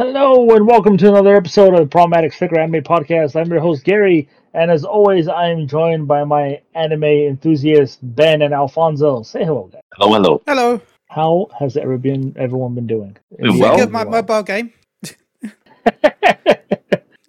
Hello and welcome to another episode of the Problematic Sticker Anime Podcast. I'm your host Gary, and as always, I am joined by my anime enthusiast Ben and Alfonso. Say hello, guys. Hello, hello. Hello. How has ever been everyone been doing? Doing Is well. good my mobile game?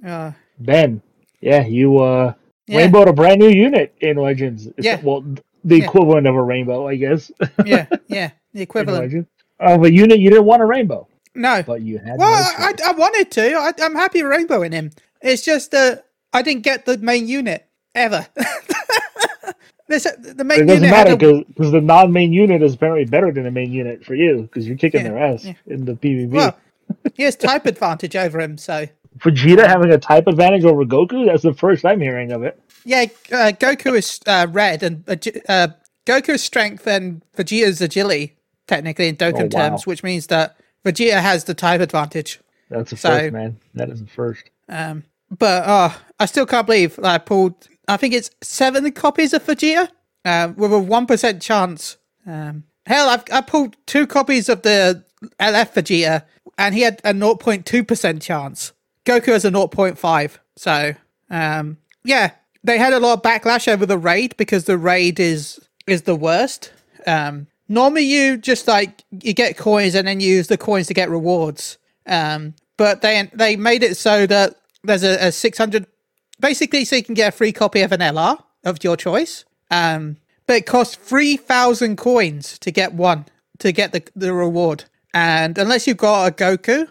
Uh, ben, yeah, you uh yeah, rainbowed a brand new unit in Legends. It's- Yeah. Well, the Yeah. equivalent of a rainbow, I guess. yeah, yeah, the equivalent. Of a unit you didn't want a rainbow, No. but you had. Well, no I. I, wanted to. I, I'm happy rainbowing him. It's just that I didn't get the main unit ever. this, the main it doesn't unit matter had a, because the non-main unit is apparently better than the main unit for you because you're kicking Yeah, their ass yeah. in the PvP. well, he has type advantage over him. So Vegeta having a type advantage over Goku? That's the first I'm hearing of it. yeah, uh, Goku is uh, red and uh, Goku's strength and Vegeta's agility, technically in Dokkan Oh, wow. terms, which means that Vegeta has the type advantage. That's a So- first, man. That is a first. Um, but oh, I still can't believe I pulled. I think it's seven copies of Vegeta uh, with a one percent chance. Um, hell, I've I pulled two copies of the LF Vegeta, and he had a zero point two percent chance. Goku has a zero point five. So um, yeah, they had a lot of backlash over the raid because the raid is is the worst. Um, normally, you just like you get coins and then you use the coins to get rewards. Um, but they they made it so that there's a, a 600 basically so you can get a free copy of an LR of your choice. Um, but it costs 3,000 coins to get one to get the the reward. And unless you've got a Goku,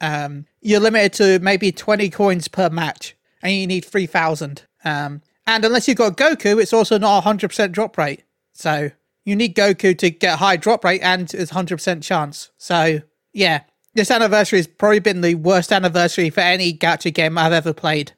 um, you're limited to maybe 20 coins per match, and you need 3,000. Um, and unless you've got Goku, it's also not a 100% drop rate. So you need Goku to get a high drop rate, and it's 100% chance. So yeah, this anniversary has probably been the worst anniversary for any gacha game I've ever played.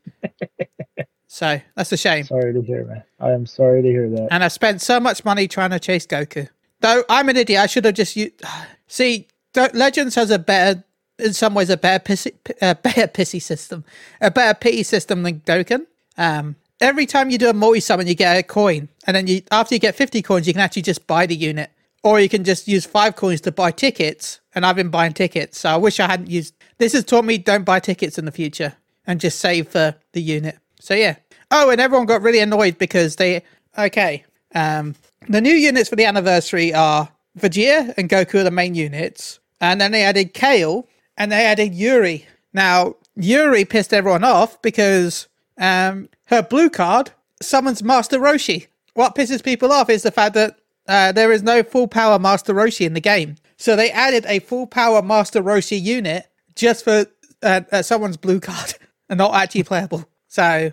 so that's a shame. Sorry to hear, man. I am sorry to hear that. And I've spent so much money trying to chase Goku. Though I'm an idiot, I should have just used. See, Legends has a better, in some ways, a better pissy, uh, better pissy system, a better pity system than Dokkan. Um, every time you do a multi summon, you get a coin, and then you after you get 50 coins, you can actually just buy the unit, or you can just use five coins to buy tickets. And I've been buying tickets, so I wish I hadn't used. This has taught me don't buy tickets in the future and just save for the unit. So yeah. Oh, and everyone got really annoyed because they okay. Um, the new units for the anniversary are Vegeta and Goku are the main units, and then they added Kale and they added Yuri. Now Yuri pissed everyone off because um, her blue card summons Master Roshi. What pisses people off is the fact that uh, there is no full power Master Roshi in the game. So they added a full power Master Roshi unit just for uh, uh, someone's blue card and not actually playable. So,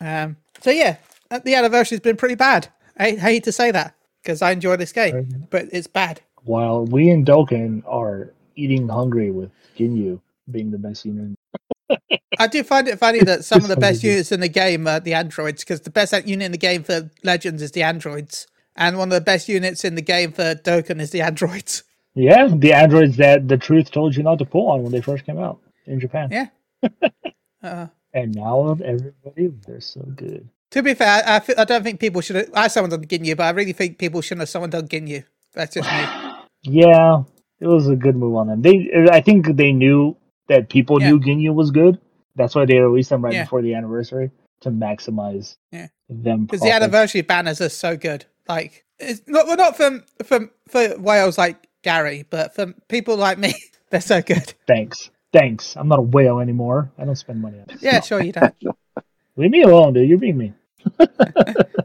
um, so yeah, uh, the anniversary's been pretty bad. I hate to say that because I enjoy this game, but it's bad. While we in Dokkan are eating hungry with Ginyu being the best unit. I do find it funny that some of the best units in the game are the androids because the best unit in the game for Legends is the androids, and one of the best units in the game for Dokkan is the androids. Yeah, the androids that the truth told you not to pull on when they first came out in Japan. Yeah. Uh, And now everybody, they're so good. to be fair, I, I don't think people should have. I summoned on Ginyu, but I really think people shouldn't have someone done Ginyu. That's just me. Yeah, it was a good move on them. They, I think they knew that people Yeah. knew Ginyu was good. That's why they released them right Yeah. before the anniversary to maximize Yeah. them. because the anniversary banners are so good. Like, it's not well, not for for for whales like Gary, but for people like me, they're so good. Thanks, thanks. I'm not a whale anymore. I don't spend money on it. Yeah, sure you don't. Leave me alone, dude. You're being mean.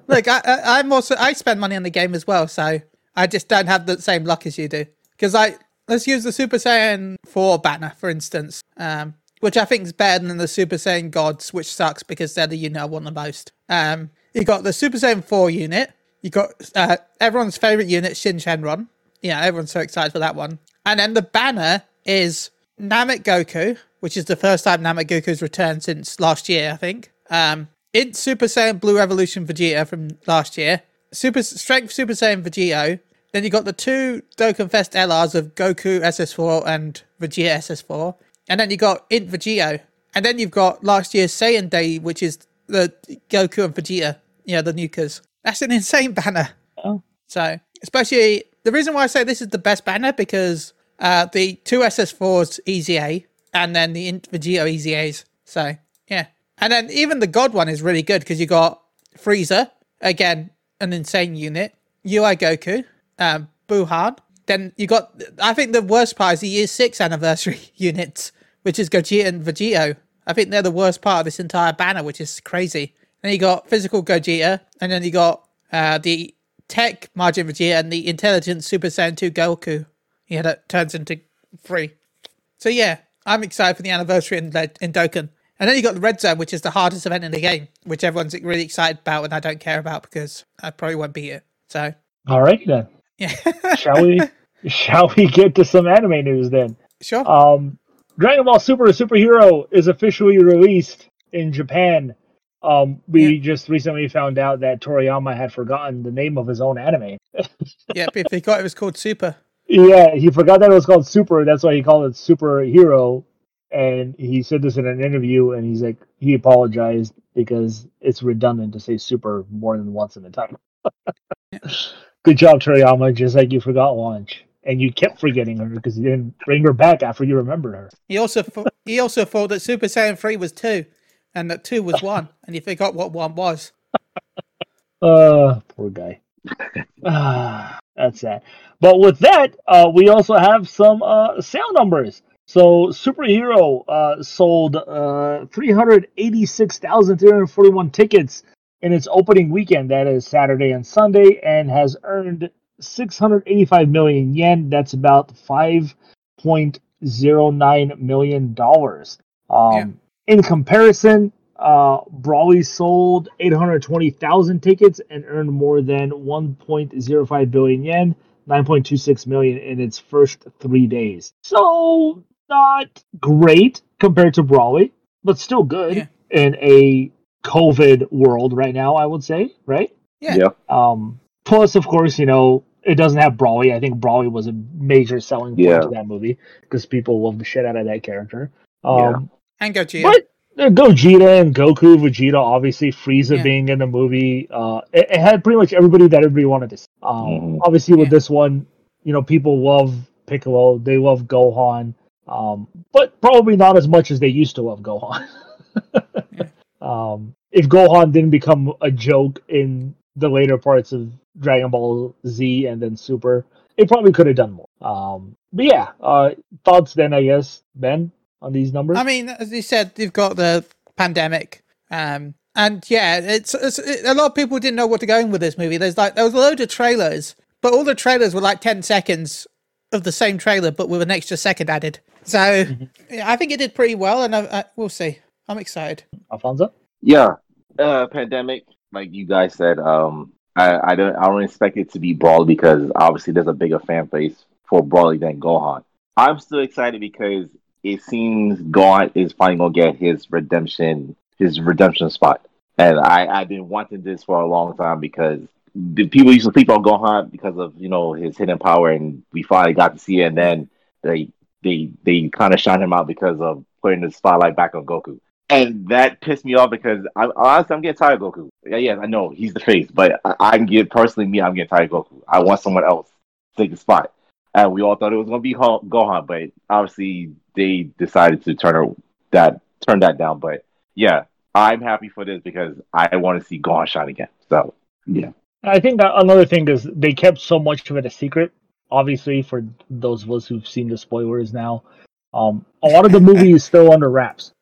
Look, I, I, I'm also I spend money on the game as well, so I just don't have the same luck as you do. Because I let's use the Super Saiyan Four banner for instance, um, which I think is better than the Super Saiyan Gods, which sucks because they're the unit I want the most. Um, you got the Super Saiyan Four unit. You got uh, everyone's favorite unit, Shin Shenron. Yeah, everyone's so excited for that one. And then the banner is Namek Goku, which is the first time Namek Goku's returned since last year, I think. Um, in Super Saiyan Blue Evolution Vegeta from last year, Super Strength Super Saiyan Vegito. Then you got the two Dokkan Fest LRs of Goku SS4 and Vegeta SS4, and then you got Int Vegito, and then you've got last year's Saiyan Day, which is the Goku and Vegeta, yeah, the Nukas. That's an insane banner. Oh. So, especially the reason why I say this is the best banner because uh, the two SS4s Easy A and then the Int Vegito Easy A's. So yeah, and then even the God one is really good because you got Frieza, again, an insane unit. UI Goku, um, Buhan. Then you got. I think the worst part is the year six anniversary units, which is Gogeta and Vegito. I think they're the worst part of this entire banner, which is crazy. Then you got physical Gogeta, and then you got uh, the tech Majin Vegeta and the intelligent Super Saiyan 2 Goku. Yeah, that turns into three. So yeah, I'm excited for the anniversary in, in Dokkan. And then you got the Red Zone, which is the hardest event in the game, which everyone's really excited about, and I don't care about because I probably won't beat it. So, all right then. Shall we? Shall we get to some anime news then? Sure. Um, Dragon Ball Super Superhero is officially released in Japan. Um, we yeah. just recently found out that Toriyama had forgotten the name of his own anime. yeah, if he got it was called Super. Yeah, he forgot that it was called Super. That's why he called it Superhero. And he said this in an interview, and he's like, he apologized because it's redundant to say Super more than once in a title. yeah. Good job, Toriyama. Just like you forgot Launch, and you kept forgetting her because you didn't bring her back after you remembered her. He also he also thought that Super Saiyan three was two, and that two was one, and he forgot what one was. Uh, poor guy. Ah, that's sad. But with that, uh, we also have some uh, sale numbers. So Superhero uh, sold uh, 386,341 tickets in its opening weekend, that is Saturday and Sunday, and has earned 685 million yen. That's about 5.09 million dollars. Um, yeah. In comparison, uh, Broly sold 820,000 tickets and earned more than 1.05 billion yen, 9.26 million in its first three days. So not great compared to Broly, but still good yeah. in a COVID world right now, I would say, right? Yeah. yeah. Um, plus, of course, you know, it doesn't have Broly. I think Broly was a major selling point yeah. to that movie because people love the shit out of that character. Um, yeah. And Gogeta. But uh, Gogeta and Goku, Vegeta, obviously Frieza yeah. being in the movie. Uh, it, it, had pretty much everybody that everybody wanted to see. Um, mm-hmm. Obviously, with this one, you know, people love Piccolo. They love Gohan. Um, but probably not as much as they used to love Gohan. yeah. Um, if Gohan didn't become a joke in the later parts of Dragon Ball Z and then Super, it probably could have done more. Um, but yeah, uh, thoughts then, I guess, Ben, on these numbers? I mean, as you said, you've got the pandemic. Um, and yeah, it's, it's it, a lot of people didn't know what to go in with this movie. There's like there was a load of trailers, but all the trailers were like ten seconds of the same trailer, but with an extra second added. So mm-hmm. yeah, I think it did pretty well, and I, I, we'll see. I'm excited. Alfonso? Yeah, uh, pandemic, like you guys said, um, I, I don't I don't expect it to be Broly because obviously there's a bigger fan base for Broly than Gohan. I'm still excited because it seems Gohan is finally gonna get his redemption his redemption spot. And I, I've been wanting this for a long time because the people used to sleep on Gohan because of, you know, his hidden power and we finally got to see it and then they they they kind of shine him out because of putting the spotlight back on Goku. And that pissed me off because I'm honestly I'm getting tired of Goku. Yeah, yes, I know he's the face, but I, I can get personally me, I'm getting tired of Goku. I want someone else to take the spot. And we all thought it was gonna be Gohan, but obviously they decided to turn that turn that down. But yeah, I'm happy for this because I want to see Gohan shine again. So yeah. I think that another thing is they kept so much of it a secret obviously for those of us who've seen the spoilers now. Um, a lot of the movie is still under wraps.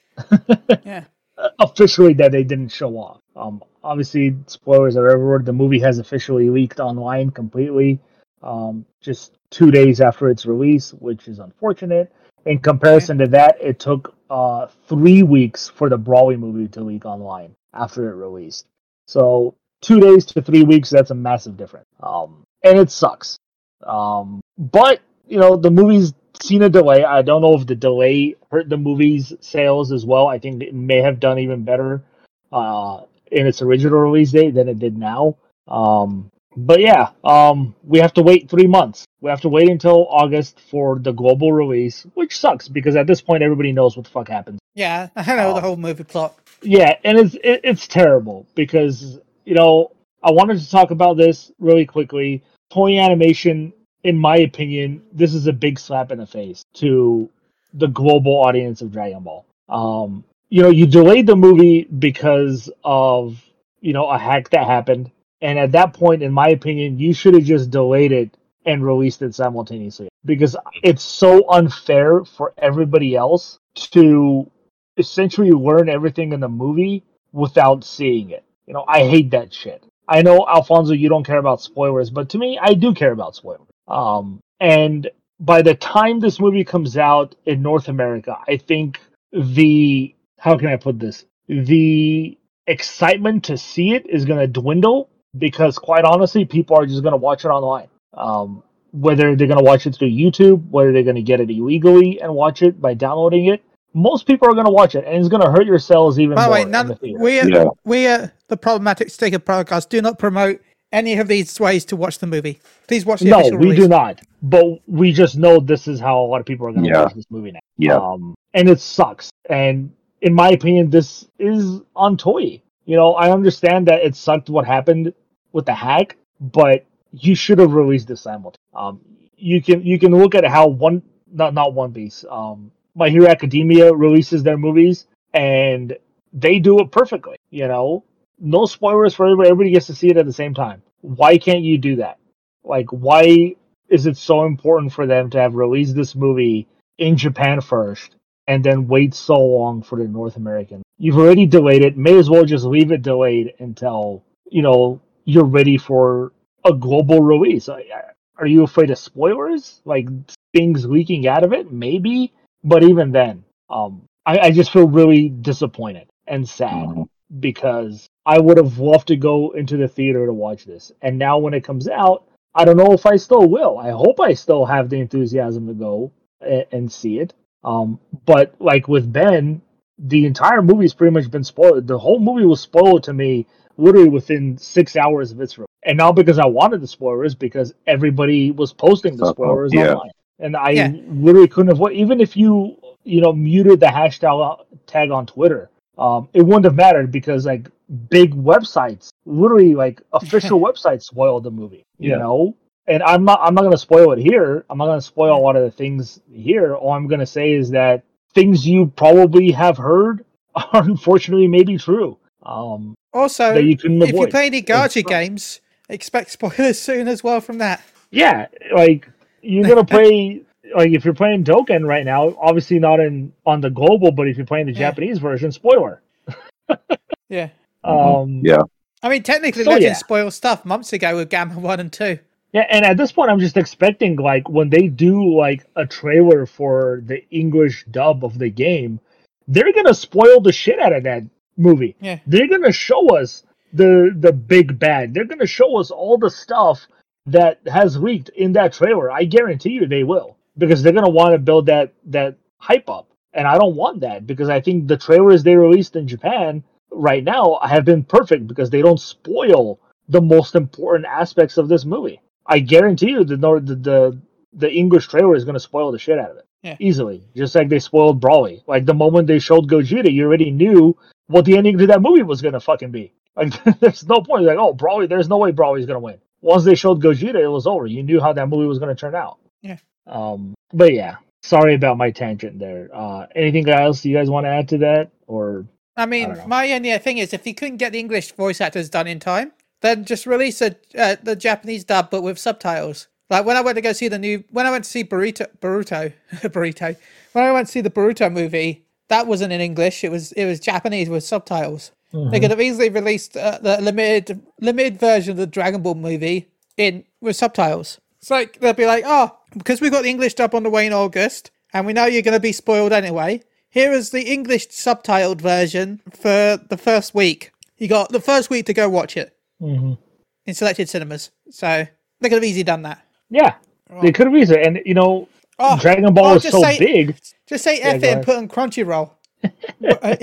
Yeah. Officially, that they didn't show off. Um, obviously, spoilers are everywhere. The movie has officially leaked online completely, um, just two days after its release, which is unfortunate. In comparison to that, it took uh, three weeks for the Broly movie to leak online after it released. So two days to three weeks, that's a massive difference. Um, and it sucks. Um, but you know, the movie's seen a delay. I don't know if the delay hurt the movie's sales as well. I think it may have done even better uh, in its original release date than it did now. Um, but yeah, um, we have to wait three months. We have to wait until August for the global release, which sucks because at this point everybody knows what the fuck happens. Yeah, I know um, the whole movie plot. Yeah, and it's it, it's terrible because you know I wanted to talk about this really quickly. Toei Animation, in my opinion, this is a big slap in the face to the global audience of Dragon Ball. Um, you know, you delayed the movie because of you know a hack that happened, and at that point, in my opinion, you should have just delayed it and released it simultaneously because it's so unfair for everybody else to essentially learn everything in the movie without seeing it. You know, I hate that shit. I know Alfonso, you don't care about spoilers, but to me, I do care about spoilers. Um, and by the time this movie comes out in North America, I think the how can I put this? The excitement to see it is going to dwindle because, quite honestly, people are just going to watch it online. Um, whether they're going to watch it through YouTube, whether they're going to get it illegally and watch it by downloading it, most people are going to watch it, and it's going to hurt your sales even By the more. way, in none, the we are, Yeah. we are the problematic sticker podcast. Do not promote any of these ways to watch the movie. Please watch the no, we release. do not. But we just know this is how a lot of people are going to Yeah. watch this movie now. Yeah. Um, and it sucks. And in my opinion, this is on Toei. You know, I understand that it sucked what happened with the hack, but you should have released this simultaneously. Um, you can you can look at how one not not One Piece, um, My Hero Academia releases their movies, and they do it perfectly. You know, no spoilers for everybody. Everybody gets to see it at the same time. Why can't you do that? Like, why is it so important for them to have released this movie in Japan first and then wait so long for the North American? You've already delayed it. May as well just leave it delayed until you know you're ready for a global release. Are you afraid of spoilers? Like things leaking out of it? Maybe, but even then, um, I, I just feel really disappointed and sad Mhm. Because I would have loved to go into the theater to watch this. And now when it comes out, I don't know if I still will. I hope I still have the enthusiasm to go and, and see it. Um, but like with Ben, the entire movie's pretty much been spoiled. The whole movie was spoiled to me literally within six hours of its release. And not because I wanted the spoilers, because everybody was posting the spoilers Yeah. online. And I Yeah. literally couldn't have even if you you know muted the hashtag tag on Twitter, um, it wouldn't have mattered because like big websites, literally like official websites, spoiled the movie. You Yeah. know, and I'm not I'm not gonna spoil it here. I'm not gonna spoil a lot of the things here. All I'm gonna say is that things you probably have heard are unfortunately maybe true. Um, Also, you if you avoid. play any gacha games, expect spoilers soon as well from that. yeah, like you're gonna play like if you're playing Dokkan right now, obviously not in on the global, but if you're playing the Yeah. Japanese version, spoiler. Yeah. Mhm. Um, Yeah. I mean, technically, So, Legend yeah. spoiled stuff months ago with Gamma 1 and 2. Yeah, and at this point, I'm just expecting like when they do like a trailer for the English dub of the game, they're gonna spoil the shit out of that movie. Yeah. They're gonna show us the the big bad. They're gonna show us all the stuff that has leaked in that trailer. I guarantee you they will because they're gonna want to build that that hype up, and I don't want that because I think the trailers they released in Japan right now have been perfect because they don't spoil the most important aspects of this movie. I guarantee you the the the, the English trailer is going to spoil the shit out of it. Yeah. Easily, just like they spoiled Broly. Like the moment they showed Gogeta, you already knew what the ending to that movie was going to fucking be. Like there's no point. Like oh Broly, there's no way Broly's going to win. Once they showed Gogeta, it was over. You knew how that movie was going to turn out. Yeah. Um. But yeah, sorry about my tangent there. Uh, anything else you guys want to add to that, or I mean, don't my only thing is if you couldn't get the English voice actors done in time, then just release a, uh, the Japanese dub but with subtitles. Like when I went to go see the new, when I went to see Burrito, Boruto, Burrito, when I went to see the Boruto movie, that wasn't in English. It was it was Japanese with subtitles. They could have easily released uh, the limited limited version of the Dragon Ball movie in with subtitles. It's like they'll be like, oh, because we've got the English dub on the way in August, and we know you're going to be spoiled anyway. Here is the English subtitled version for the first week. You got the first week to go watch it Mhm. in selected cinemas. So they could have easily done that. yeah, they could have easily. And you know, Oh, Dragon Ball oh, is so say- big. Just say Yeah, F it and put on Crunchyroll. uh,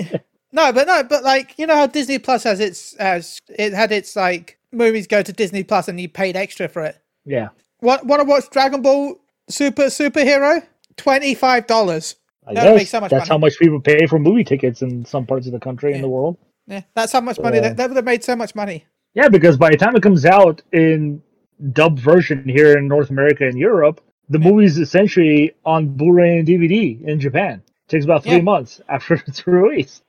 no, but no, but like you know how Disney Plus has its as it had its like movies go to Disney Plus and you paid extra for it. Yeah, What want to watch Dragon Ball Super Superhero? Twenty five dollars. That so much that's money. how much people pay for movie tickets in some parts of the country and the world. Yeah, that's how much money that, that would have made so much money. Yeah, because by the time it comes out in dub version here in North America and Europe, The Yeah. movie's essentially on Blu-ray and DVD in Japan. It takes about three Yeah. months after its release.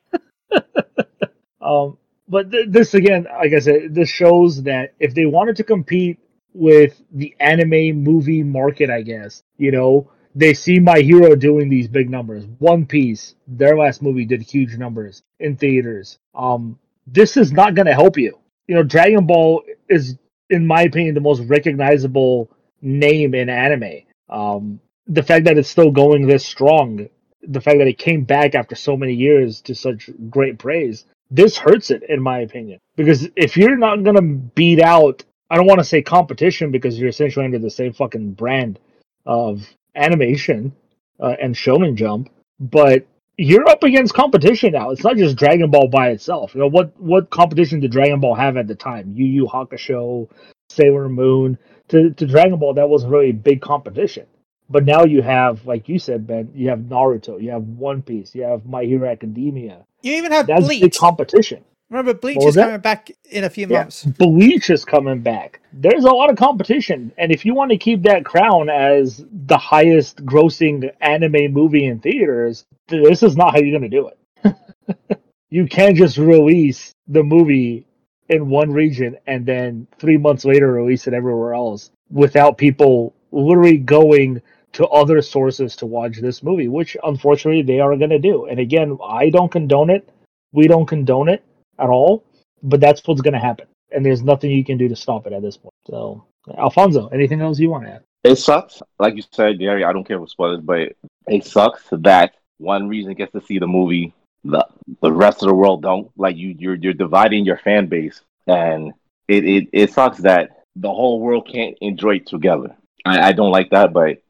um, but th- this again, like I said, this shows that if they wanted to compete with the anime movie market, I guess you know they see My Hero doing these big numbers. One Piece, their last movie did huge numbers in theaters. Um, this is not going to help you. You know, Dragon Ball is, in my opinion, the most recognizable name in anime. Um, the fact that it's still going this strong, the fact that it came back after so many years to such great praise, this hurts it, in my opinion. Because if you're not going to beat out, I don't want to say competition because you're essentially under the same fucking brand of animation uh, and Shonen Jump, but you're up against competition now. It's not just Dragon Ball by itself. You know what? What competition did Dragon Ball have at the time? Yu Yu Hakusho, Sailor Moon. To to Dragon Ball, that wasn't really a big competition. But now you have, like you said, Ben, you have Naruto, you have One Piece, you have My Hero Academia. You even have That's big competition. Remember, Bleach is that? coming back in a few Yeah. months. Bleach is coming back. There's a lot of competition, and if you want to keep that crown as the highest grossing anime movie in theaters, this is not how you're going to do it. you can't just release the movie in one region and then three months later release it everywhere else without people literally going to other sources to watch this movie, which unfortunately they are going to do. And again, I don't condone it. We don't condone it at all, but that's what's going to happen. And there's nothing you can do to stop it at this point. So, Alfonso, anything else you want to add? It sucks. Like you said, Gary, I don't care for spoilers, but it sucks that one region gets to see the movie, the the rest of the world don't. Like you you're you're dividing your fan base and it, it, it sucks that the whole world can't enjoy it together. I, I don't like that, but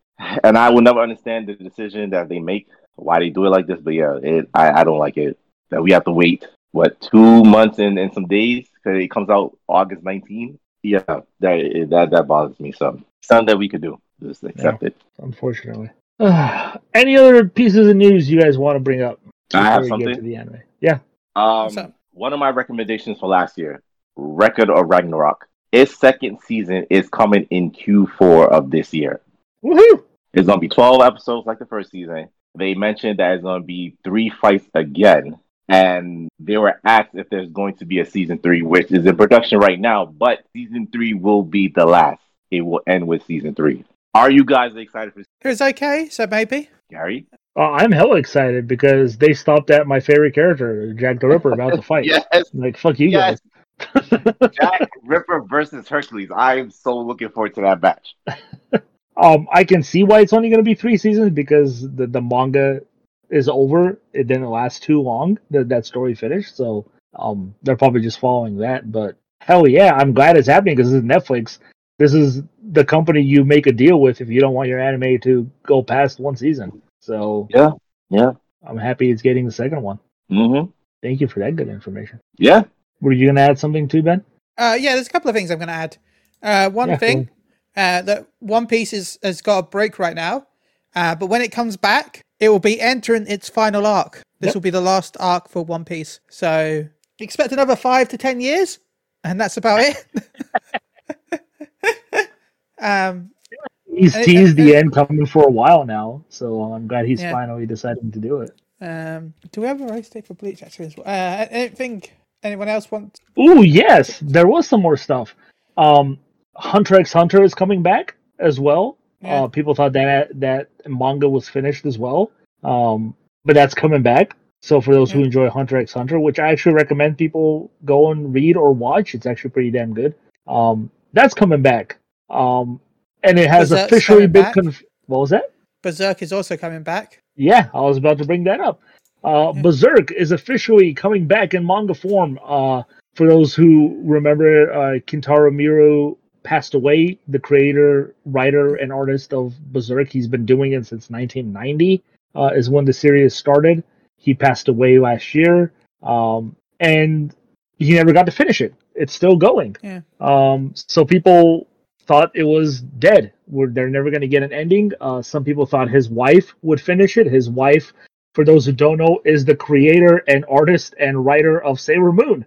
and I will never understand the decision that they make, why they do it like this, but yeah, it I, I don't like it. That we have to wait what two months and, and some days because it comes out August 19th. Yeah, that that that bothers me. So something that we could do. Just accept it. Unfortunately. Any other pieces of news you guys want to bring up? I have before get something. to the anime. Yeah. What's Um, up? one of my recommendations for last year, Record of Ragnarok. Its second season is coming in Q4 of this year. Woohoo! It's gonna be 12 episodes like the first season. They mentioned that it's gonna be three fights again, and they were asked if there's going to be a season three, which is in production right now. But season three will be the last. It will end with season three. Are you guys excited for It was okay, so maybe. Gary? Uh, I'm hella excited because they stopped at my favorite character, Jack the Ripper, about to fight. Yes, Like, fuck you yes. guys. Jack Ripper versus Hercules. I am so looking forward to that match. Um, I can see why it's only going to be three seasons because the, the manga is over. It didn't last too long. That that story finished, so um, they're probably just following that. But hell yeah, I'm glad it's happening because this is Netflix. This is the company you make a deal with if you don't want your anime to go past one season. So Yeah, yeah. I'm happy it's getting the second one. Mm-hmm. Thank you for that good information. Yeah. Were you going to add something too, Ben? Uh, yeah, there's a couple of things I'm going to add. Uh, one Yeah, thing uh, that One Piece is, has got a break right now, uh, but when it comes back, it will be entering its final arc. This Yep. will be the last arc for One Piece. So expect another five to ten years, and that's about it. um, He's teased the end coming for a while now, so I'm glad he's Yeah. finally deciding to do it. um, do we have a race day for Bleach actually? As well? Uh, I don't think anyone else wants. Oh yes, there was some more stuff. Um, Hunter x Hunter is coming back as well. Yeah. Uh, people thought that that manga was finished as well, um, but that's coming back. So for those who enjoy Hunter x Hunter, which I actually recommend people go and read or watch, it's actually pretty damn good. Um, that's coming back, um, and it has Berserk's officially been. Conf- what was that? Berserk is also coming back. Yeah, I was about to bring that up. Uh, Yeah. Berserk is officially coming back in manga form. Uh, for those who remember, uh, Kentaro Miura passed away, the creator, writer, and artist of Berserk. He's been doing it since 1990, uh, is when the series started. He passed away last year, um, and he never got to finish it. It's still going. Yeah. Um, so people thought it was dead. Were they're never going to get an ending. Uh, some people thought his wife would finish it. His wife, for those who don't know, is the creator and artist and writer of Sailor Moon.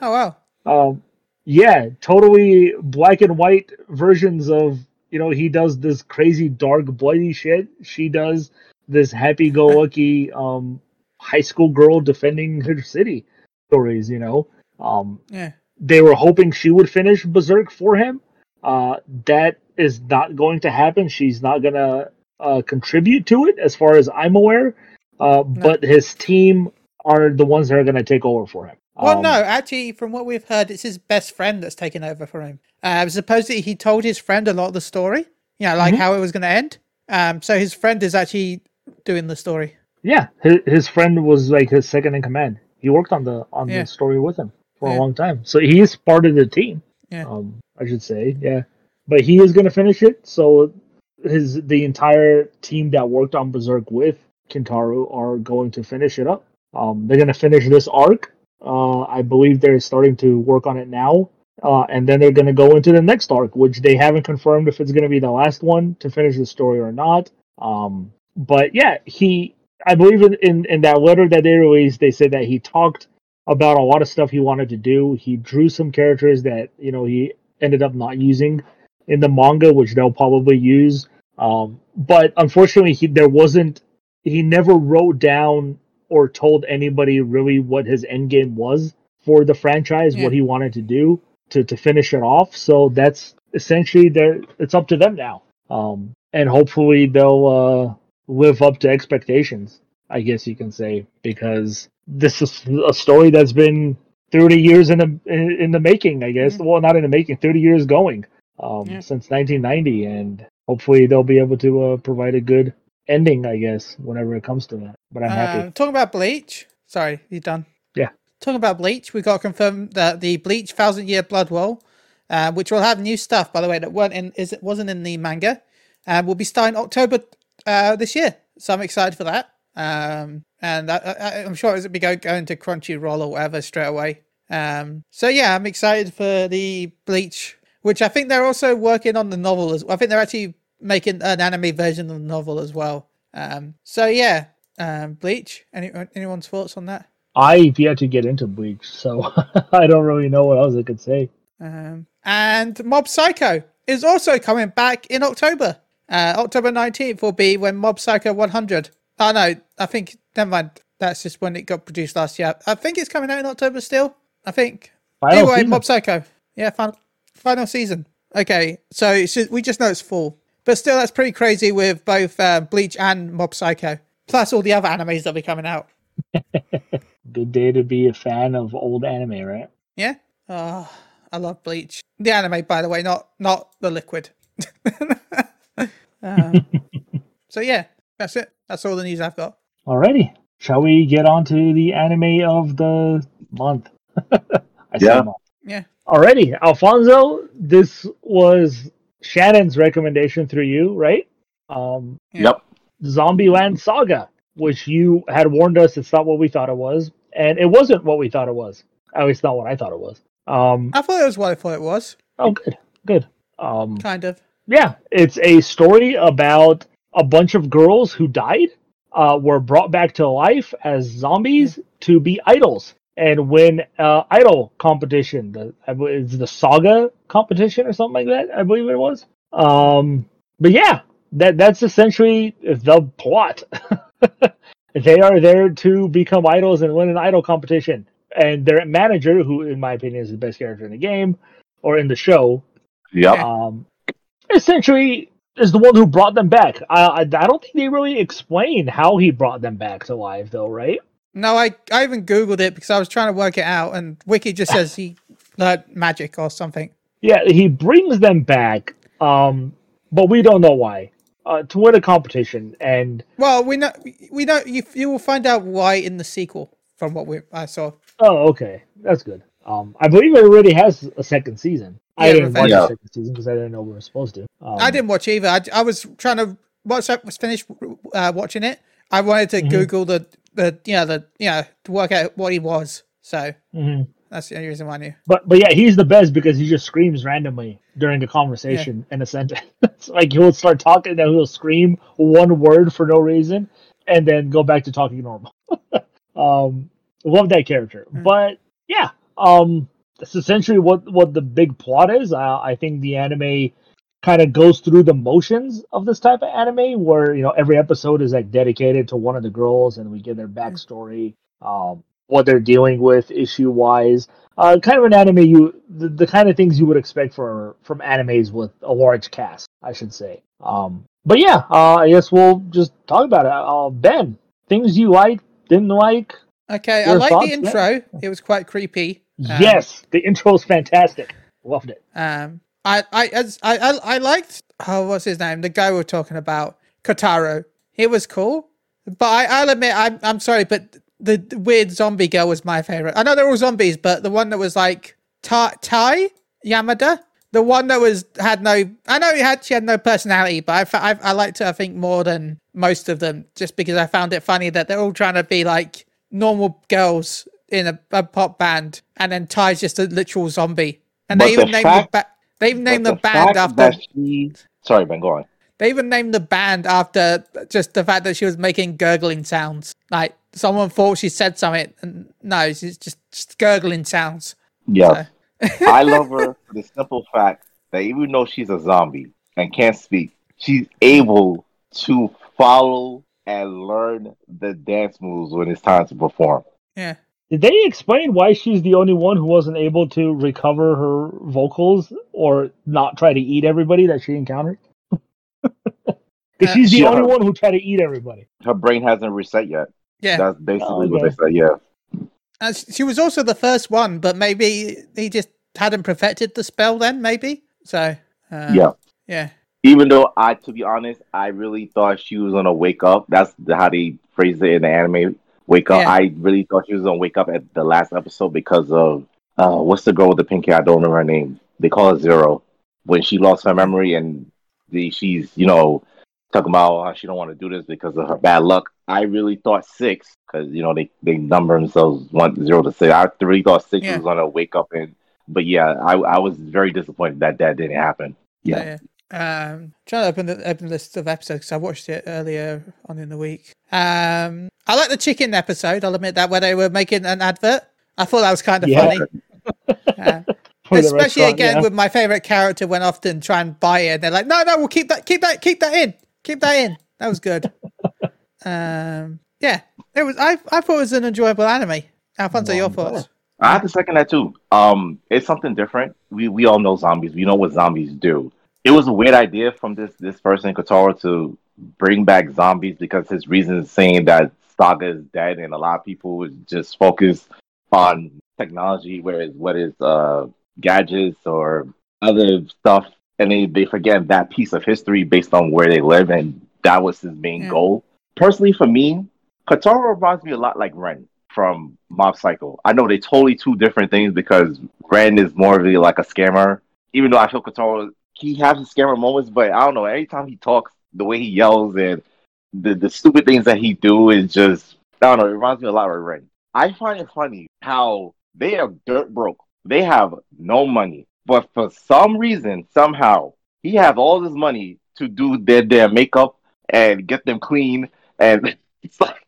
Oh wow! Um, yeah, totally black and white versions of you know, he does this crazy dark bloody shit. She does this happy-go-lucky um, high school girl defending her city stories. You know, um, Yeah. they were hoping she would finish Berserk for him. Uh, that is not going to happen. She's not gonna uh, contribute to it, as far as I'm aware. Uh, But his team are the ones that are gonna take over for him. Well, Um, no, actually, from what we've heard, it's his best friend that's taken over for him. Uh, supposedly, he told his friend a lot of the story, you know, like Mhm. how it was going to end. Um, so his friend is actually doing the story. Yeah, his, his friend was like his second in command. He worked on the on Yeah. the story with him for Yeah. a long time, so he is part of the team. Yeah. Um, I should say, yeah. But he is going to finish it. So his the entire team that worked on Berserk with Kentaro are going to finish it up. Um, they're going to finish this arc. Uh, I believe they're starting to work on it now. Uh, and then they're going to go into the next arc, which they haven't confirmed if it's going to be the last one to finish the story or not. Um, but yeah, he, I believe in, in, in that letter that they released, they said that he talked about a lot of stuff he wanted to do. He drew some characters that, you know, he ended up not using in the manga, which they'll probably use. Um, but unfortunately, he, there wasn't, he never wrote down or told anybody really what his end game was for the franchise, Yeah. what he wanted to do to, to finish it off. So that's essentially their, it's up to them now. Um, and hopefully they'll uh, live up to expectations, I guess you can say, because this is a story that's been 30 years in the in, in the making, I guess. Mhm. Well, not in the making, 30 years going um, Yeah. since 1990, and hopefully they'll be able to uh, provide a good ending, I guess, whenever it comes to that. But I'm happy. Um, talking about Bleach. Sorry, you done? Yeah. Talking about Bleach, we got confirmed that the Bleach Thousand Year Blood War, uh, which will have new stuff, by the way, that weren't in is it wasn't in the manga, uh, will be starting October uh, this year. So I'm excited for that. Um, and I, I, I'm sure it'll be go, going to Crunchyroll or whatever straight away. Um, so yeah, I'm excited for the Bleach, which I think they're also working on the novel as. Well. I think they're actually making an anime version of the novel as well. Um, so yeah, um, Bleach. Any anyone's thoughts on that? I've yet to get into Bleach, so I don't really know what else I could say. Um, and Mob Psycho is also coming back in October. Uh, October 19th will be when Mob Psycho 100. Oh no, I think, never mind. That's just when it got produced last year. I think it's coming out in October still. I think. Final anyway, season. Mob Psycho. Yeah, final, final season. Okay, so just, we just know it's full. But still, that's pretty crazy with both uh, Bleach and Mob Psycho. Plus all the other animes that'll be coming out. Good day to be a fan of old anime, right? Yeah. Oh, I love Bleach. The anime, by the way, not not the liquid. um, so yeah, that's it. That's all the news I've got. Alrighty. Shall we get on to the anime of the month? I Yeah. month. Yeah. Alrighty, Alfonso, this was Shannon's recommendation through you, right? Um, Yeah. Yep. Zombieland Saga, which you had warned us it's not what we thought it was, and it wasn't what we thought it was. At least not what I thought it was. Um, I thought it was what I thought it was. oh, good, good. Um, Kind of. yeah, it's a story about a bunch of girls who died, uh, were brought back to life as zombies to be idols and win uh, idol competition. The is the Saga competition or something like that. I believe it was. Um, but yeah, that that's essentially the plot. they are there to become idols and win an idol competition, and their manager, who in my opinion is the best character in the game or in the show, Yep. um, essentially is the one who brought them back. I, I I don't think they really explain how he brought them back to life, though, right? No, I I even googled it because I was trying to work it out, and Wiki just says he learned magic or something. Yeah, he brings them back, um, but we don't know why. Uh, to win a competition, and Well, we know we know you you will find out why in the sequel from what we I saw. oh, okay, that's good. Um, I believe it already has a second season. I didn't watch Revenge. the second season because I didn't know we were supposed to. Um, I didn't watch either. I, I was trying to once I was finished uh, watching it, I wanted to Mhm. Google the the you know the you know to work out what he was. So mhm. that's the only reason why I knew. But but yeah, he's the best because he just screams randomly during a conversation in a sentence. like he'll start talking, and then he'll scream one word for no reason, and then go back to talking normal. um, love that character. Mm. But yeah, um, that's essentially what what the big plot is. Uh, I think the anime kind of goes through the motions of this type of anime, where you know every episode is like dedicated to one of the girls, and we get their backstory, um, what they're dealing with issue wise. Uh, kind of an anime you the, the kind of things you would expect for from animes with a large cast, I should say. Um, but yeah, uh, I guess we'll just talk about it. Uh, ben, things you like, didn't like. Okay, I like the intro. It was quite creepy. Um, yes, the intro is fantastic. Loved it. Um, I, I, as I, I, I liked. Oh, what's his name? The guy we are talking about, Kotaro. He was cool, but I, I'll admit, I'm, I'm sorry, but the, the weird zombie girl was my favorite. I know they're all zombies, but the one that was like Tae, tae Yamada, the one that was had no. I know he had she had no personality, but I, I, I liked her. I think more than most of them, just because I found it funny that they're all trying to be like normal girls in a, a pop band, and then Tae's just a literal zombie. And but they even the named fact, the ba- they even named the, the band after. She... Sorry, Ben, go on. They even named the band after just the fact that she was making gurgling sounds. Like someone thought she said something, and no, she's just, just gurgling sounds. Yeah, so. I love her for the simple fact that even though she's a zombie and can't speak, she's able to follow and learn the dance moves when it's time to perform. Yeah. Did they explain why she's the only one who wasn't able to recover her vocals or not try to eat everybody that she encountered? Because she's the she, only one who tried to eat everybody. Her brain hasn't reset yet. Yeah, that's basically oh, okay. what they said. Yeah. Uh, she was also the first one, but maybe he just hadn't perfected the spell then. Maybe so. Uh, yeah. Yeah. Even though I, to be honest, I really thought she was gonna wake up. That's how they phrased it in the anime wake up. Yeah. I really thought she was gonna wake up at the last episode because of uh, what's the girl with the pink hair? I don't remember her name. They call her Zero. When she lost her memory and the, she's you know talking about how she don't want to do this because of her bad luck. I really thought six because you know they they number themselves one zero to six. I really thought six yeah. was gonna wake up and. But yeah, I I was very disappointed that that didn't happen. Yeah. yeah. Um, trying to open the open the list of episodes because I watched it earlier on in the week. Um, I like the chicken episode. I'll admit that where they were making an advert. I thought that was kind of yeah. funny. Uh, especially again yeah. with my favorite character when often try and buy it. and They're like, no, no, we'll keep that, keep that, keep that in, keep that in. That was good. um, yeah, it was. I I thought it was an enjoyable anime. Alfonso, your thoughts? I have to second that too. Um, it's something different. We we all know zombies. We know what zombies do it was a weird idea from this this person Kotaro to bring back zombies because his reason is saying that Saga is dead and a lot of people just focus on technology, whereas what is uh gadgets or other stuff, and they, they forget that piece of history based on where they live, and that was his main yeah. goal. Personally, for me, Kotaro reminds me a lot like Ren from Mob Psycho. I know they're totally two different things because Ren is more of a, like a scammer, even though I feel Kotaro he has his scammer moments, but I don't know. Every time he talks, the way he yells and the the stupid things that he do is just I don't know. It reminds me a lot of Ren. I find it funny how they are dirt broke. They have no money, but for some reason, somehow, he has all this money to do their their makeup and get them clean. And it's like,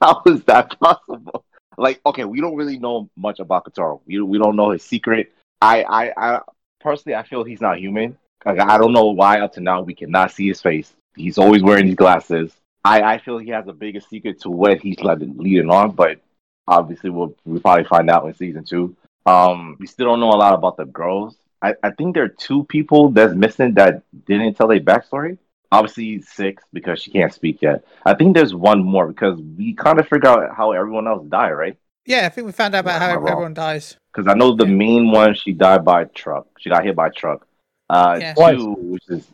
how is that possible? Like, okay, we don't really know much about Kotaro. We we don't know his secret. I I, I personally, I feel he's not human. Like, I don't know why up to now we cannot see his face. He's always wearing these glasses. I, I feel he has a bigger secret to what he's like leading on, but obviously we'll, we'll probably find out in season two. Um, we still don't know a lot about the girls. I, I think there are two people that's missing that didn't tell their backstory. Obviously six because she can't speak yet. I think there's one more because we kind of figure out how everyone else died, right? Yeah, I think we found out about how everyone dies. Because I know the yeah. main one, she died by truck. She got hit by truck. Uh, yeah. Two, which is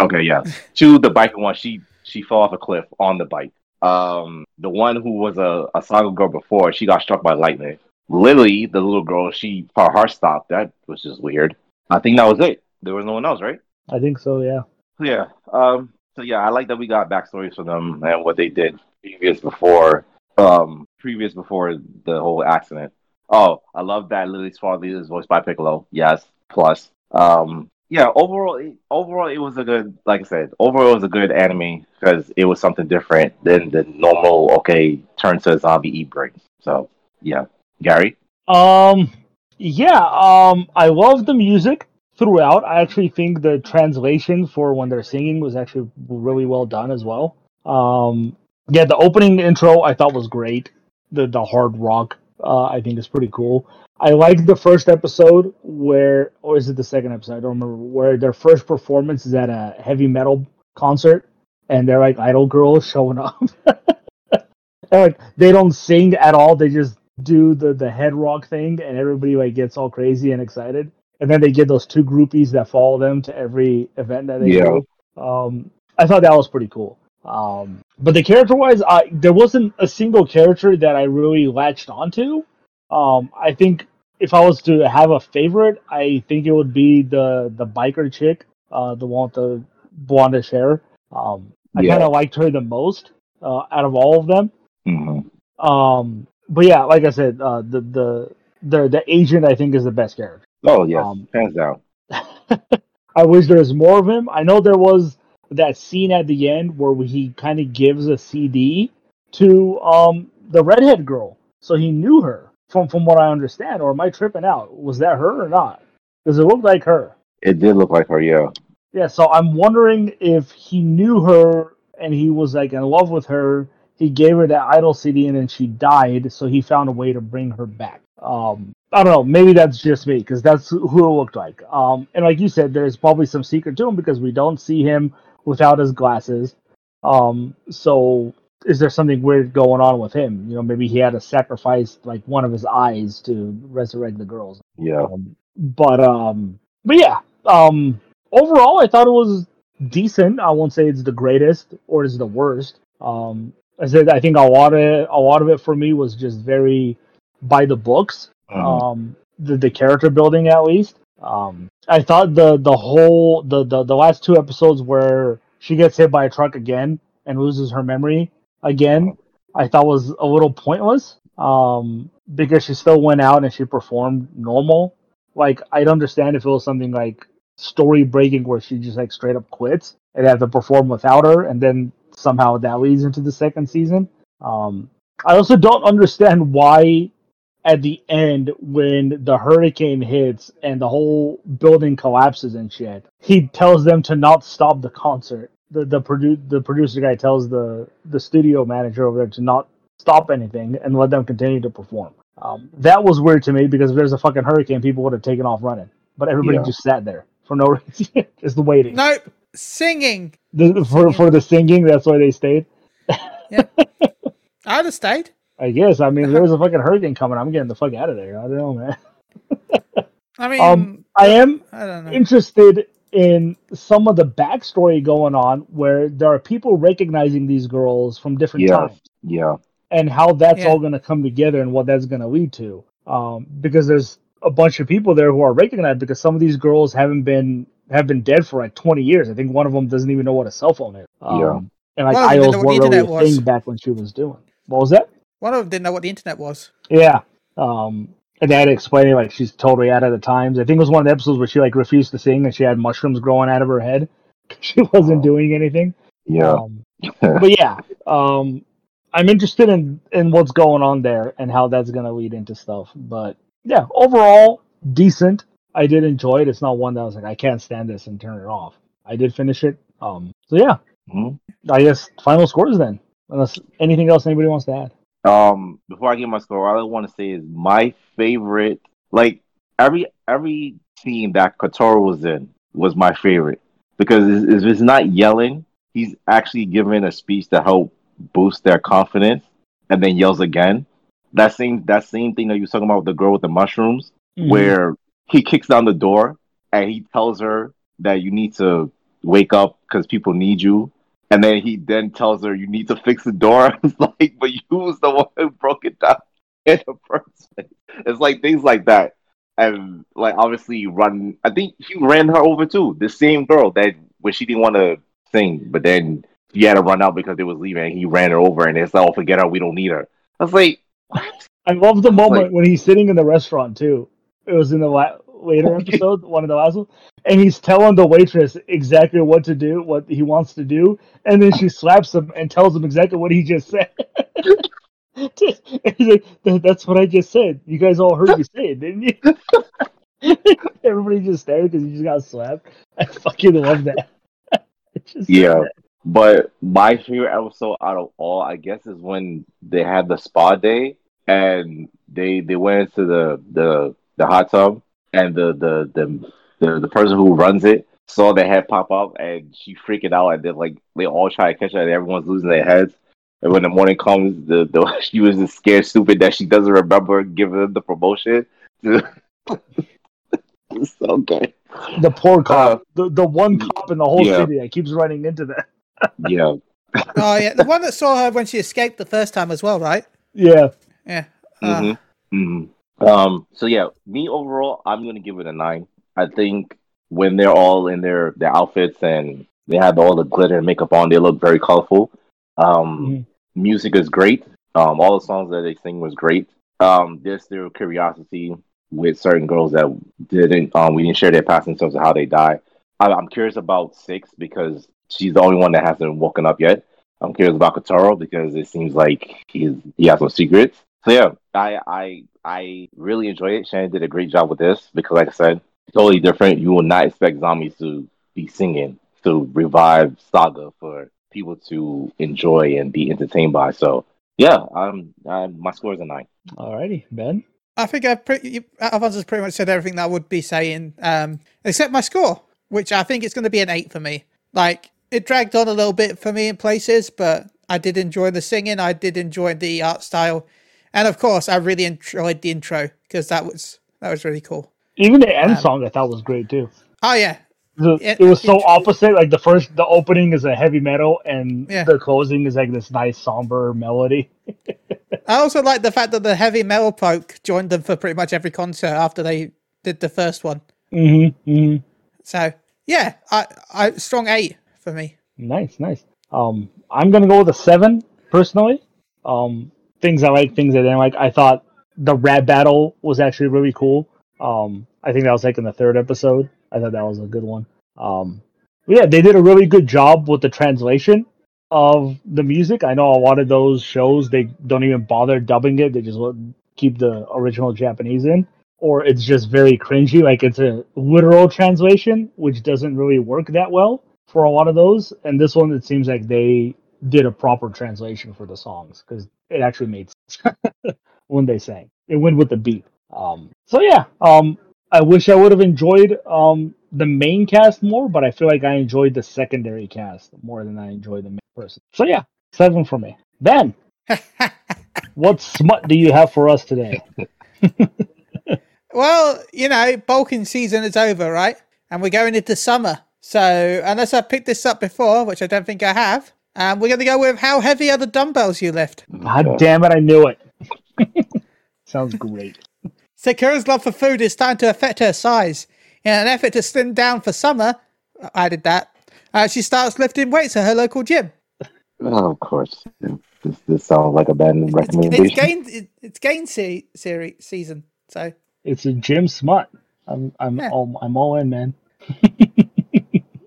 okay, yeah. Two, the biker one, she she fell off a cliff on the bike. Um, the one who was a, a saga girl before, she got struck by lightning. Lily, the little girl, she her heart stopped. That was just weird. I think that was it. There was no one else, right? I think so. Yeah. Yeah. Um. So yeah, I like that we got backstories for them and what they did previous before um previous before the whole accident. Oh, I love that Lily's father is voiced by Piccolo. Yes, plus. Um, yeah, overall, overall, it was a good. Like I said, overall, it was a good anime because it was something different than the normal. Okay, turn to a zombie eat brains. So yeah, Gary. Um, yeah. Um, I love the music. throughout. I actually think the translation for when they're singing was actually really well done as well. Um, yeah, the opening intro I thought was great. The the hard rock uh, I think is pretty cool. I like the first episode where, or is it the second episode? I don't remember. Where their first performance is at a heavy metal concert, and they're like idol girls showing up. like they don't sing at all. They just do the the head rock thing, and everybody like gets all crazy and excited. And then they get those two groupies that follow them to every event that they Yeah. do. Um, I thought that was pretty cool. Um, but the character wise, I there wasn't a single character that I really latched onto. Um, I think if I was to have a favorite, I think it would be the the biker chick, uh, the one with the blondish hair. Um, I Yeah. kind of liked her the most uh, out of all of them. hmm Um, but yeah, like I said, uh, the the the the agent I think is the best character. Oh yes, Um, hands down. I wish there was more of him. I know there was that scene at the end where he kind of gives a CD to um the redhead girl, so he knew her from from what I understand. Or am I tripping out? Was that her or not? Because it looked like her. It did look like her. Yeah. Yeah, so I'm wondering if he knew her and he was like in love with her. He gave her that idol CD and then she died, so he found a way to bring her back. Um, I don't know. Maybe that's just me because that's who it looked like. Um, and like you said, there's probably some secret to him because we don't see him without his glasses. Um, so is there something weird going on with him? You know, maybe he had to sacrifice like one of his eyes to resurrect the girls. Yeah. Um, but um, but yeah. Um, overall, I thought it was decent. I won't say it's the greatest or it's the worst. Um, I said I think a lot of a lot of it for me was just very by the books. Mhm. Um, the the character building at least. Um, I thought the the whole the, the the last two episodes where she gets hit by a truck again and loses her memory again, I thought was a little pointless. Um, because she still went out and she performed normal. Like I'd understand if it was something like story breaking where she just like straight up quits and have to perform without her, and then somehow that leads into the second season. Um, I also don't understand why at the end when the hurricane hits and the whole building collapses and shit, he tells them to not stop the concert. The the produ- the producer guy tells the the studio manager over there to not stop anything and let them continue to perform. Um, that was weird to me because if there's a fucking hurricane, people would have taken off running, but everybody Yeah. just sat there for no reason, just waiting. Nope. Singing. The, for for the singing, that's why they stayed. Yeah, I'd have stayed. I guess. I mean, if there a fucking hurricane coming, I'm getting the fuck out of there. I don't know, man. I mean, Um, I am I don't know. interested in some of the backstory going on where there are people recognizing these girls from different Yeah. times Yeah. and how that's Yeah. all going to come together and what that's going to lead to. Um, because there's a bunch of people there who are recognized because some of these girls haven't been have been dead for like 20 years. I think one of them doesn't even know what a cell phone is. Um, Yeah. And like One of them didn't idols know what weren't really a was. thing back when she was doing. What was that? One of them didn't know what the internet was. Yeah. Um, and they had to explain it like she's totally out of the times. I think it was one of the episodes where she like refused to sing and she had mushrooms growing out of her head. She wasn't Oh. doing anything. Yeah. Um, but yeah, um, I'm interested in in what's going on there and how that's gonna lead into stuff. But yeah, overall decent. I did enjoy it. It's not one that I was like I can't stand this and turn it off. I did finish it. Um, so yeah, Mhm. I guess final scores then. Unless anything else anybody wants to add. Um, before I give my score, all I want to say is my favorite. Like every every scene that Kotaro was in was my favorite because if it's not yelling, he's actually giving a speech to help boost their confidence, and then yells again. That same that same thing that you were talking about with the girl with the mushrooms, Mhm. where he kicks down the door and he tells her that you need to wake up because people need you. And then he then tells her you need to fix the door. It's like, but you was the one who broke it down in the first place. It's like things like that. And like obviously run I think he ran her over too. The same girl that when she didn't want to sing, but then he had to run out because they was leaving and he ran her over and it's like, oh forget her, we don't need her. I was like, I love the moment like- when he's sitting in the restaurant too. It was in the la- later episode, one of the last ones, and he's telling the waitress exactly what to do, what he wants to do, and then she slaps him and tells him exactly what he just said. He's like, "That's what I just said. You guys all heard me say it, didn't you?" Everybody just stared because he just got slapped. I fucking love that. Yeah. But my favorite episode out of all, I guess, is when they had the spa day and they they went into the the, the hot tub and the the, the the the person who runs it saw their head pop up and she freaking out and then like they all try to catch her and everyone's losing their heads. And when the morning comes, the, the she was just scared stupid that she doesn't remember giving them the promotion. it's so good. the poor cop, the the one cop in the whole yeah. city that keeps running into that. Yeah. Oh yeah, the one that saw her when she escaped the first time as well, right? Yeah, Yeah. Uh, hmm hmm Um. So yeah, me overall, I'm gonna give it a nine. I think when they're all in their their outfits and they have all the glitter and makeup on, they look very colorful. Um, Mhm. music is great. Um, all the songs that they sing was great. Um, there's still curiosity with certain girls that didn't um we didn't share their past in terms of how they die. I, I'm curious about six because she's the only one that hasn't woken up yet. I'm curious about Kotaro because it seems like he's he has some secrets. So yeah, I I I really enjoy it. Shannon did a great job with this because, like I said, totally different. You will not expect zombies to be singing to revive Saga for people to enjoy and be entertained by. So yeah, um, uh, my score is a nine. alrighty, Ben. I think I've pretty, you- Alphonse pretty much said everything that I would be saying, um, except my score, which I think it's going to be an eight for me. Like it dragged on a little bit for me in places, but I did enjoy the singing. I did enjoy the art style, and of course, I really enjoyed the intro because that was that was really cool. Even the end Um, song I thought was great too. Oh yeah, The- it- it was so it- opposite. Like the first, the opening is a heavy metal, and Yeah. the closing is like this nice somber melody. I also like the fact that the heavy metal folk joined them for pretty much every concert after they did the first one. Mm-hmm. mm-hmm. So yeah, I, I strong eight for me. Nice, nice. Um, I'm gonna go with a seven personally. Um, things I like, things I didn't like. I thought the rap battle was actually really cool. Um, I think that was like in the third episode. I thought that was a good one. Um, yeah, they did a really good job with the translation of the music. I know a lot of those shows they don't even bother dubbing it; they just keep the original Japanese in, or it's just very cringy. Like it's a literal translation, which doesn't really work that well for a lot of those. And this one, it seems like they did a proper translation for the songs because it actually made sense when they sang. It went with the beat. Um, so yeah, um, I wish I would have enjoyed um, the main cast more, but I feel like I enjoyed the secondary cast more than I enjoyed the main person. So yeah, seven for me. Ben, what smut do you have for us today? Well, you know, bulking season is over, right? And we're going into summer. So, unless I picked this up before, which I don't think I have, um, we're going to go with how heavy are the dumbbells you lift? God damn it, I knew it. Sounds great. Sakura's love for food is starting to affect her size. In an effort to slim down for summer, I did that. Uh, she starts lifting weights at her local gym. Oh, of course. This this sounds like a bad It's, recommendation. it's gain, it, it's gain se- series season. So, It's a gym smut. I'm I'm Yeah. all I'm all in, man.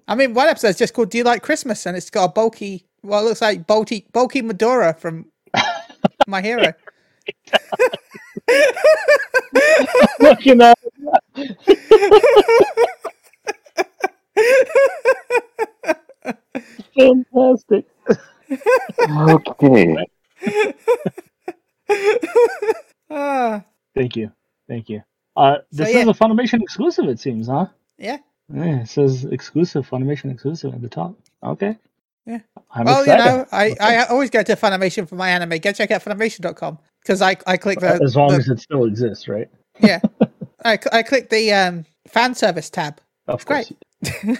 I mean, one episode's just called "Do You Like Christmas?" and it's got a bulky, well, it looks like bulky, bulky Medora from My Hero. Looking at fantastic. okay. Ah, Thank you, thank you. Uh, this yeah. is a Funimation exclusive, it seems, huh? yeah. Yeah, it says exclusive, Funimation exclusive at the top. Okay. Yeah. I'm well, excited. you know, I, I always go to Funimation for my anime. Go check out Funimation.com because I, I click the, as long the- as it still exists, right? yeah, I, I click the um, fan service tab. Of great. course.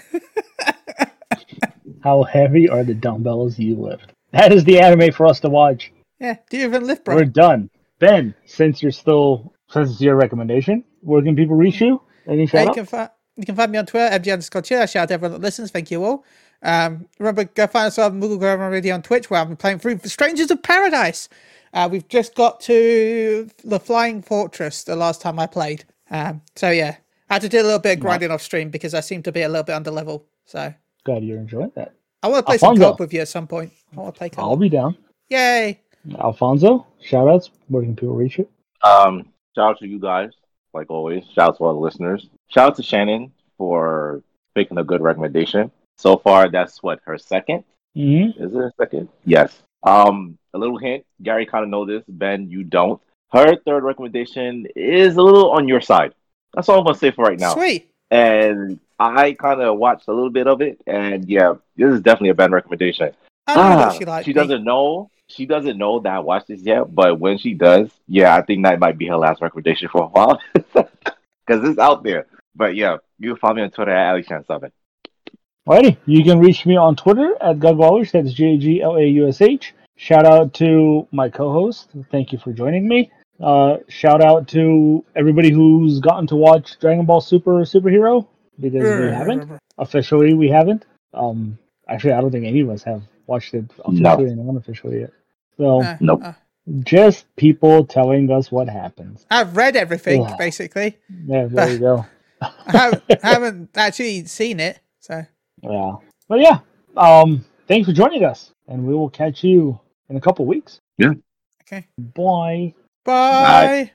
How heavy are the dumbbells you lift? That is the anime for us to watch. Yeah, do you even lift, bro? We're done. Ben, since you're still since it's your recommendation, where can people reach you? Any Yeah, shout you out? can find you can find me on Twitter, MG underscore chill. Shout out to everyone that listens. Thank you all. Um, remember, go find us on Google Grammar Radio on Twitch, where I've been playing through Strangers of Paradise. Uh, we've just got to the Flying Fortress the last time I played. Um, so yeah, I had to do a little bit of grinding off stream because I seem to be a little bit under level. So Glad you're enjoying that. I want to play some Alfonso. co-op with you at some point. I want to play I'll be down. Yay! Alfonso, shout outs. Where can people reach you? Um, shout out to you guys. like always. Shout out to all the listeners. Shout out to Shannon for making a good recommendation. So far, that's what her second. Mm-hmm. Is it a second? Yes. Um, a little hint. Gary kind of know this. Ben, you don't. Her third recommendation is a little on your side. That's all I'm gonna say for right now. Sweet. And I kind of watched a little bit of it, and yeah, this is definitely a Ben recommendation. I know Ah, that she liked she me. doesn't know. She doesn't know that I watched this yet, but when she does, yeah, I think that might be her last recommendation for a while because it's out there. But yeah, you can follow me on Twitter at AliShan7. Alrighty, you can reach me on Twitter at Gugwallish. That's G A G L A U S H. Shout out to my co-host. Thank you for joining me. Uh, shout out to everybody who's gotten to watch Dragon Ball Super superhero because we haven't officially. We haven't. Um, actually, I don't think any of us have watched it No. officially and unofficially yet. So Uh, Nope. uh, just people telling us what happens. I've read everything Ugh. basically. Yeah, there you go. I haven't, I haven't actually seen it, so Yeah, but yeah. Um, thanks for joining us, and we will catch you in a couple weeks. Yeah. Okay. Bye. Bye.